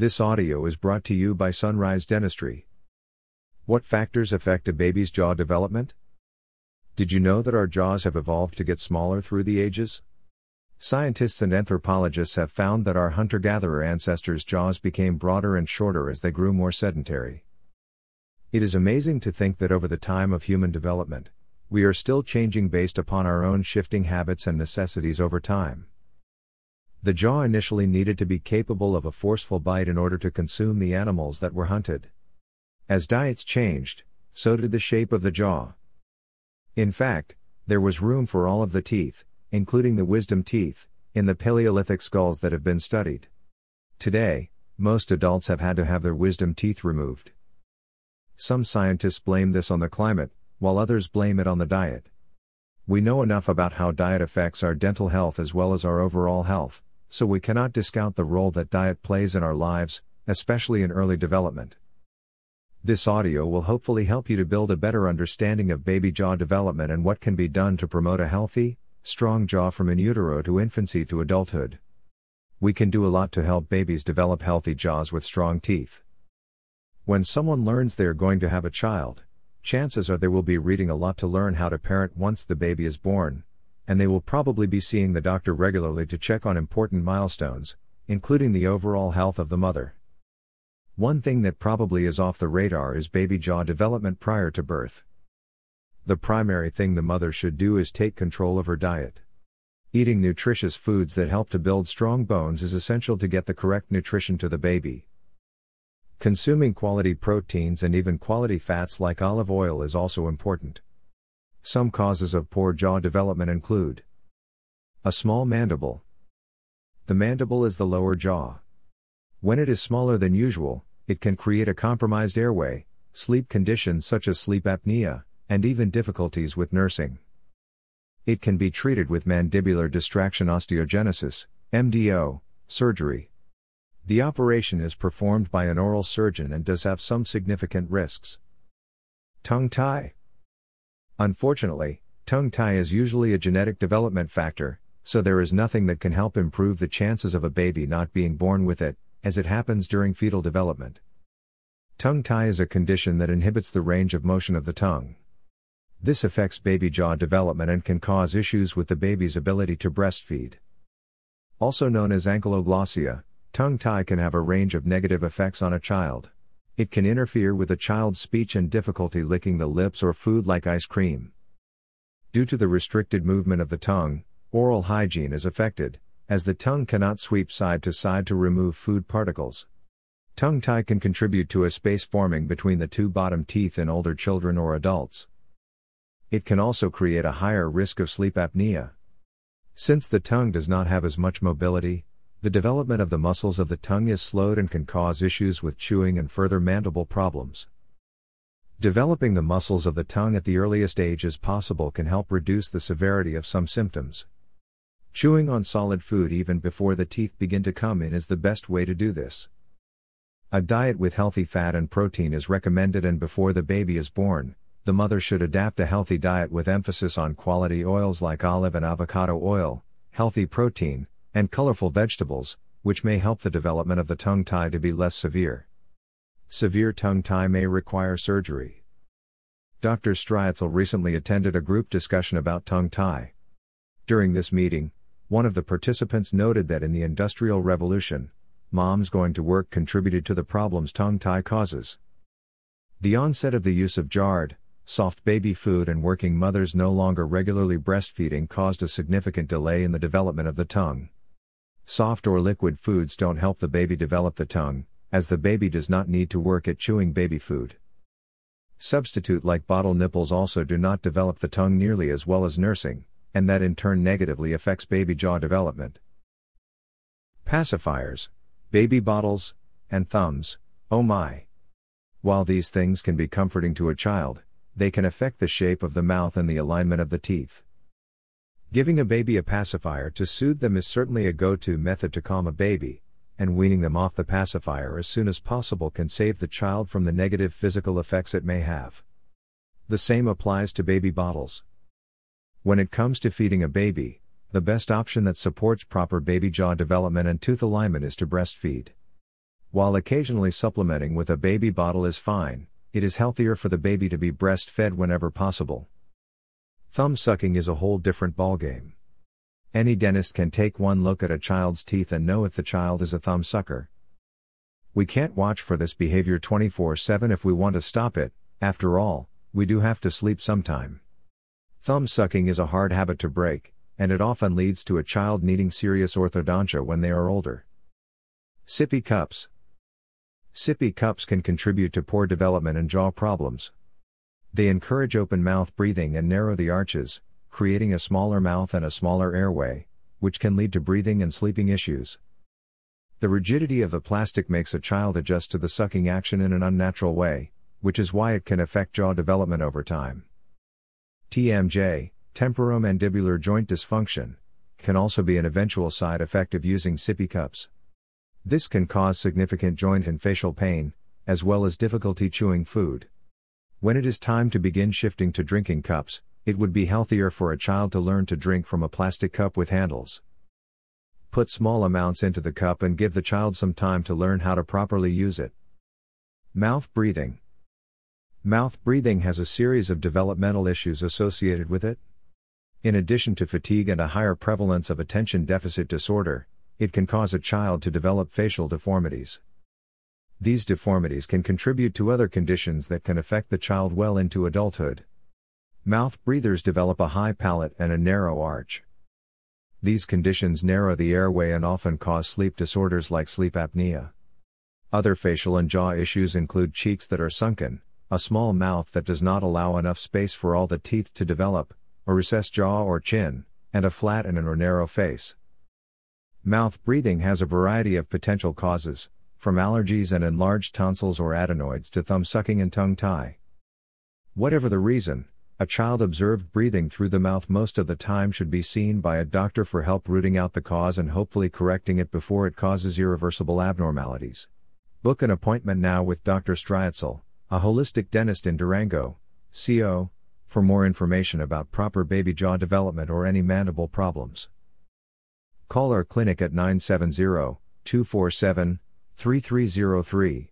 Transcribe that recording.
This audio is brought to you by Sunrise Dentistry. What factors affect a baby's jaw development? Did you know that our jaws have evolved to get smaller through the ages? Scientists and anthropologists have found that our hunter gatherer ancestors' jaws became broader and shorter as they grew more sedentary. It is amazing to think that over the time of human development, we are still changing based upon our own shifting habits and necessities over time. The jaw initially needed to be capable of a forceful bite in order to consume the animals that were hunted. As diets changed, so did the shape of the jaw. In fact, there was room for all of the teeth, including the wisdom teeth, in the Paleolithic skulls that have been studied. Today, most adults have had to have their wisdom teeth removed. Some scientists blame this on the climate, while others blame it on the diet. We know enough about how diet affects our dental health as well as our overall health, so we cannot discount the role that diet plays in our lives, especially in early development. This audio will hopefully help you to build a better understanding of baby jaw development and what can be done to promote a healthy, strong jaw from in utero to infancy to adulthood. We can do a lot to help babies develop healthy jaws with strong teeth. When someone learns they are going to have a child, chances are they will be reading a lot to learn how to parent once the baby is born, and they will probably be seeing the doctor regularly to check on important milestones, including the overall health of the mother. One thing that probably is off the radar is baby jaw development prior to birth. The primary thing the mother should do is take control of her diet. Eating nutritious foods that help to build strong bones is essential to get the correct nutrition to the baby. Consuming quality proteins and even quality fats like olive oil is also important. Some causes of poor jaw development include a small mandible. The mandible is the lower jaw. When it is smaller than usual, it can create a compromised airway, sleep conditions such as sleep apnea, and even difficulties with nursing. It can be treated with mandibular distraction osteogenesis, MDO, surgery. The operation is performed by an oral surgeon and does have some significant risks. Tongue tie. Unfortunately, tongue tie is usually a genetic development factor, so there is nothing that can help improve the chances of a baby not being born with it, as it happens during fetal development. Tongue tie is a condition that inhibits the range of motion of the tongue. This affects baby jaw development and can cause issues with the baby's ability to breastfeed. Also known as ankyloglossia, tongue tie can have a range of negative effects on a child. It can interfere with a child's speech and difficulty licking the lips or food like ice cream. Due to the restricted movement of the tongue, oral hygiene is affected, as the tongue cannot sweep side to side to remove food particles. Tongue tie can contribute to a space forming between the two bottom teeth in older children or adults. It can also create a higher risk of sleep apnea. Since the tongue does not have as much mobility, the development of the muscles of the tongue is slowed and can cause issues with chewing and further mandible problems. Developing the muscles of the tongue at the earliest age as possible can help reduce the severity of some symptoms. Chewing on solid food even before the teeth begin to come in is the best way to do this. A diet with healthy fat and protein is recommended and before the baby is born, the mother should adapt a healthy diet with emphasis on quality oils like olive and avocado oil, healthy protein, and colorful vegetables, which may help the development of the tongue tie to be less severe. Severe tongue tie may require surgery. Dr. Strietzel recently attended a group discussion about tongue tie. During this meeting, one of the participants noted that in the Industrial Revolution, moms going to work contributed to the problems tongue tie causes. The onset of the use of jarred, soft baby food and working mothers no longer regularly breastfeeding caused a significant delay in the development of the tongue. Soft or liquid foods don't help the baby develop the tongue, as the baby does not need to work at chewing baby food. Substitute like bottle nipples also do not develop the tongue nearly as well as nursing, and that in turn negatively affects baby jaw development. Pacifiers, baby bottles, and thumbs, oh my. While these things can be comforting to a child, they can affect the shape of the mouth and the alignment of the teeth. Giving a baby a pacifier to soothe them is certainly a go to method to calm a baby, and weaning them off the pacifier as soon as possible can save the child from the negative physical effects it may have. The same applies to baby bottles. When it comes to feeding a baby, the best option that supports proper baby jaw development and tooth alignment is to breastfeed. While occasionally supplementing with a baby bottle is fine, it is healthier for the baby to be breastfed whenever possible. Thumb sucking is a whole different ballgame. Any dentist can take one look at a child's teeth and know if the child is a thumb sucker. We can't watch for this behavior 24 7 if we want to stop it, after all, we do have to sleep sometime. Thumb sucking is a hard habit to break, and it often leads to a child needing serious orthodontia when they are older. Sippy cups. Sippy cups can contribute to poor development and jaw problems. They encourage open mouth breathing and narrow the arches, creating a smaller mouth and a smaller airway, which can lead to breathing and sleeping issues. The rigidity of the plastic makes a child adjust to the sucking action in an unnatural way, which is why it can affect jaw development over time. TMJ, temporomandibular joint dysfunction, can also be an eventual side effect of using sippy cups. This can cause significant joint and facial pain, as well as difficulty chewing food. When it is time to begin shifting to drinking cups, it would be healthier for a child to learn to drink from a plastic cup with handles. Put small amounts into the cup and give the child some time to learn how to properly use it. Mouth breathing. Mouth breathing has a series of developmental issues associated with it. In addition to fatigue and a higher prevalence of attention deficit disorder, it can cause a child to develop facial deformities. These deformities can contribute to other conditions that can affect the child well into adulthood. Mouth breathers develop a high palate and a narrow arch. These conditions narrow the airway and often cause sleep disorders like sleep apnea. Other facial and jaw issues include cheeks that are sunken, a small mouth that does not allow enough space for all the teeth to develop, a recessed jaw or chin, and a flat and or narrow face. Mouth breathing has a variety of potential causes, from allergies and enlarged tonsils or adenoids to thumb sucking and tongue tie. Whatever the reason, a child observed breathing through the mouth most of the time should be seen by a doctor for help rooting out the cause and hopefully correcting it before it causes irreversible abnormalities. Book an appointment now with Dr. Strietzel, a holistic dentist in Durango, CO, for more information about proper baby jaw development or any mandible problems. Call our clinic at 970 247 3303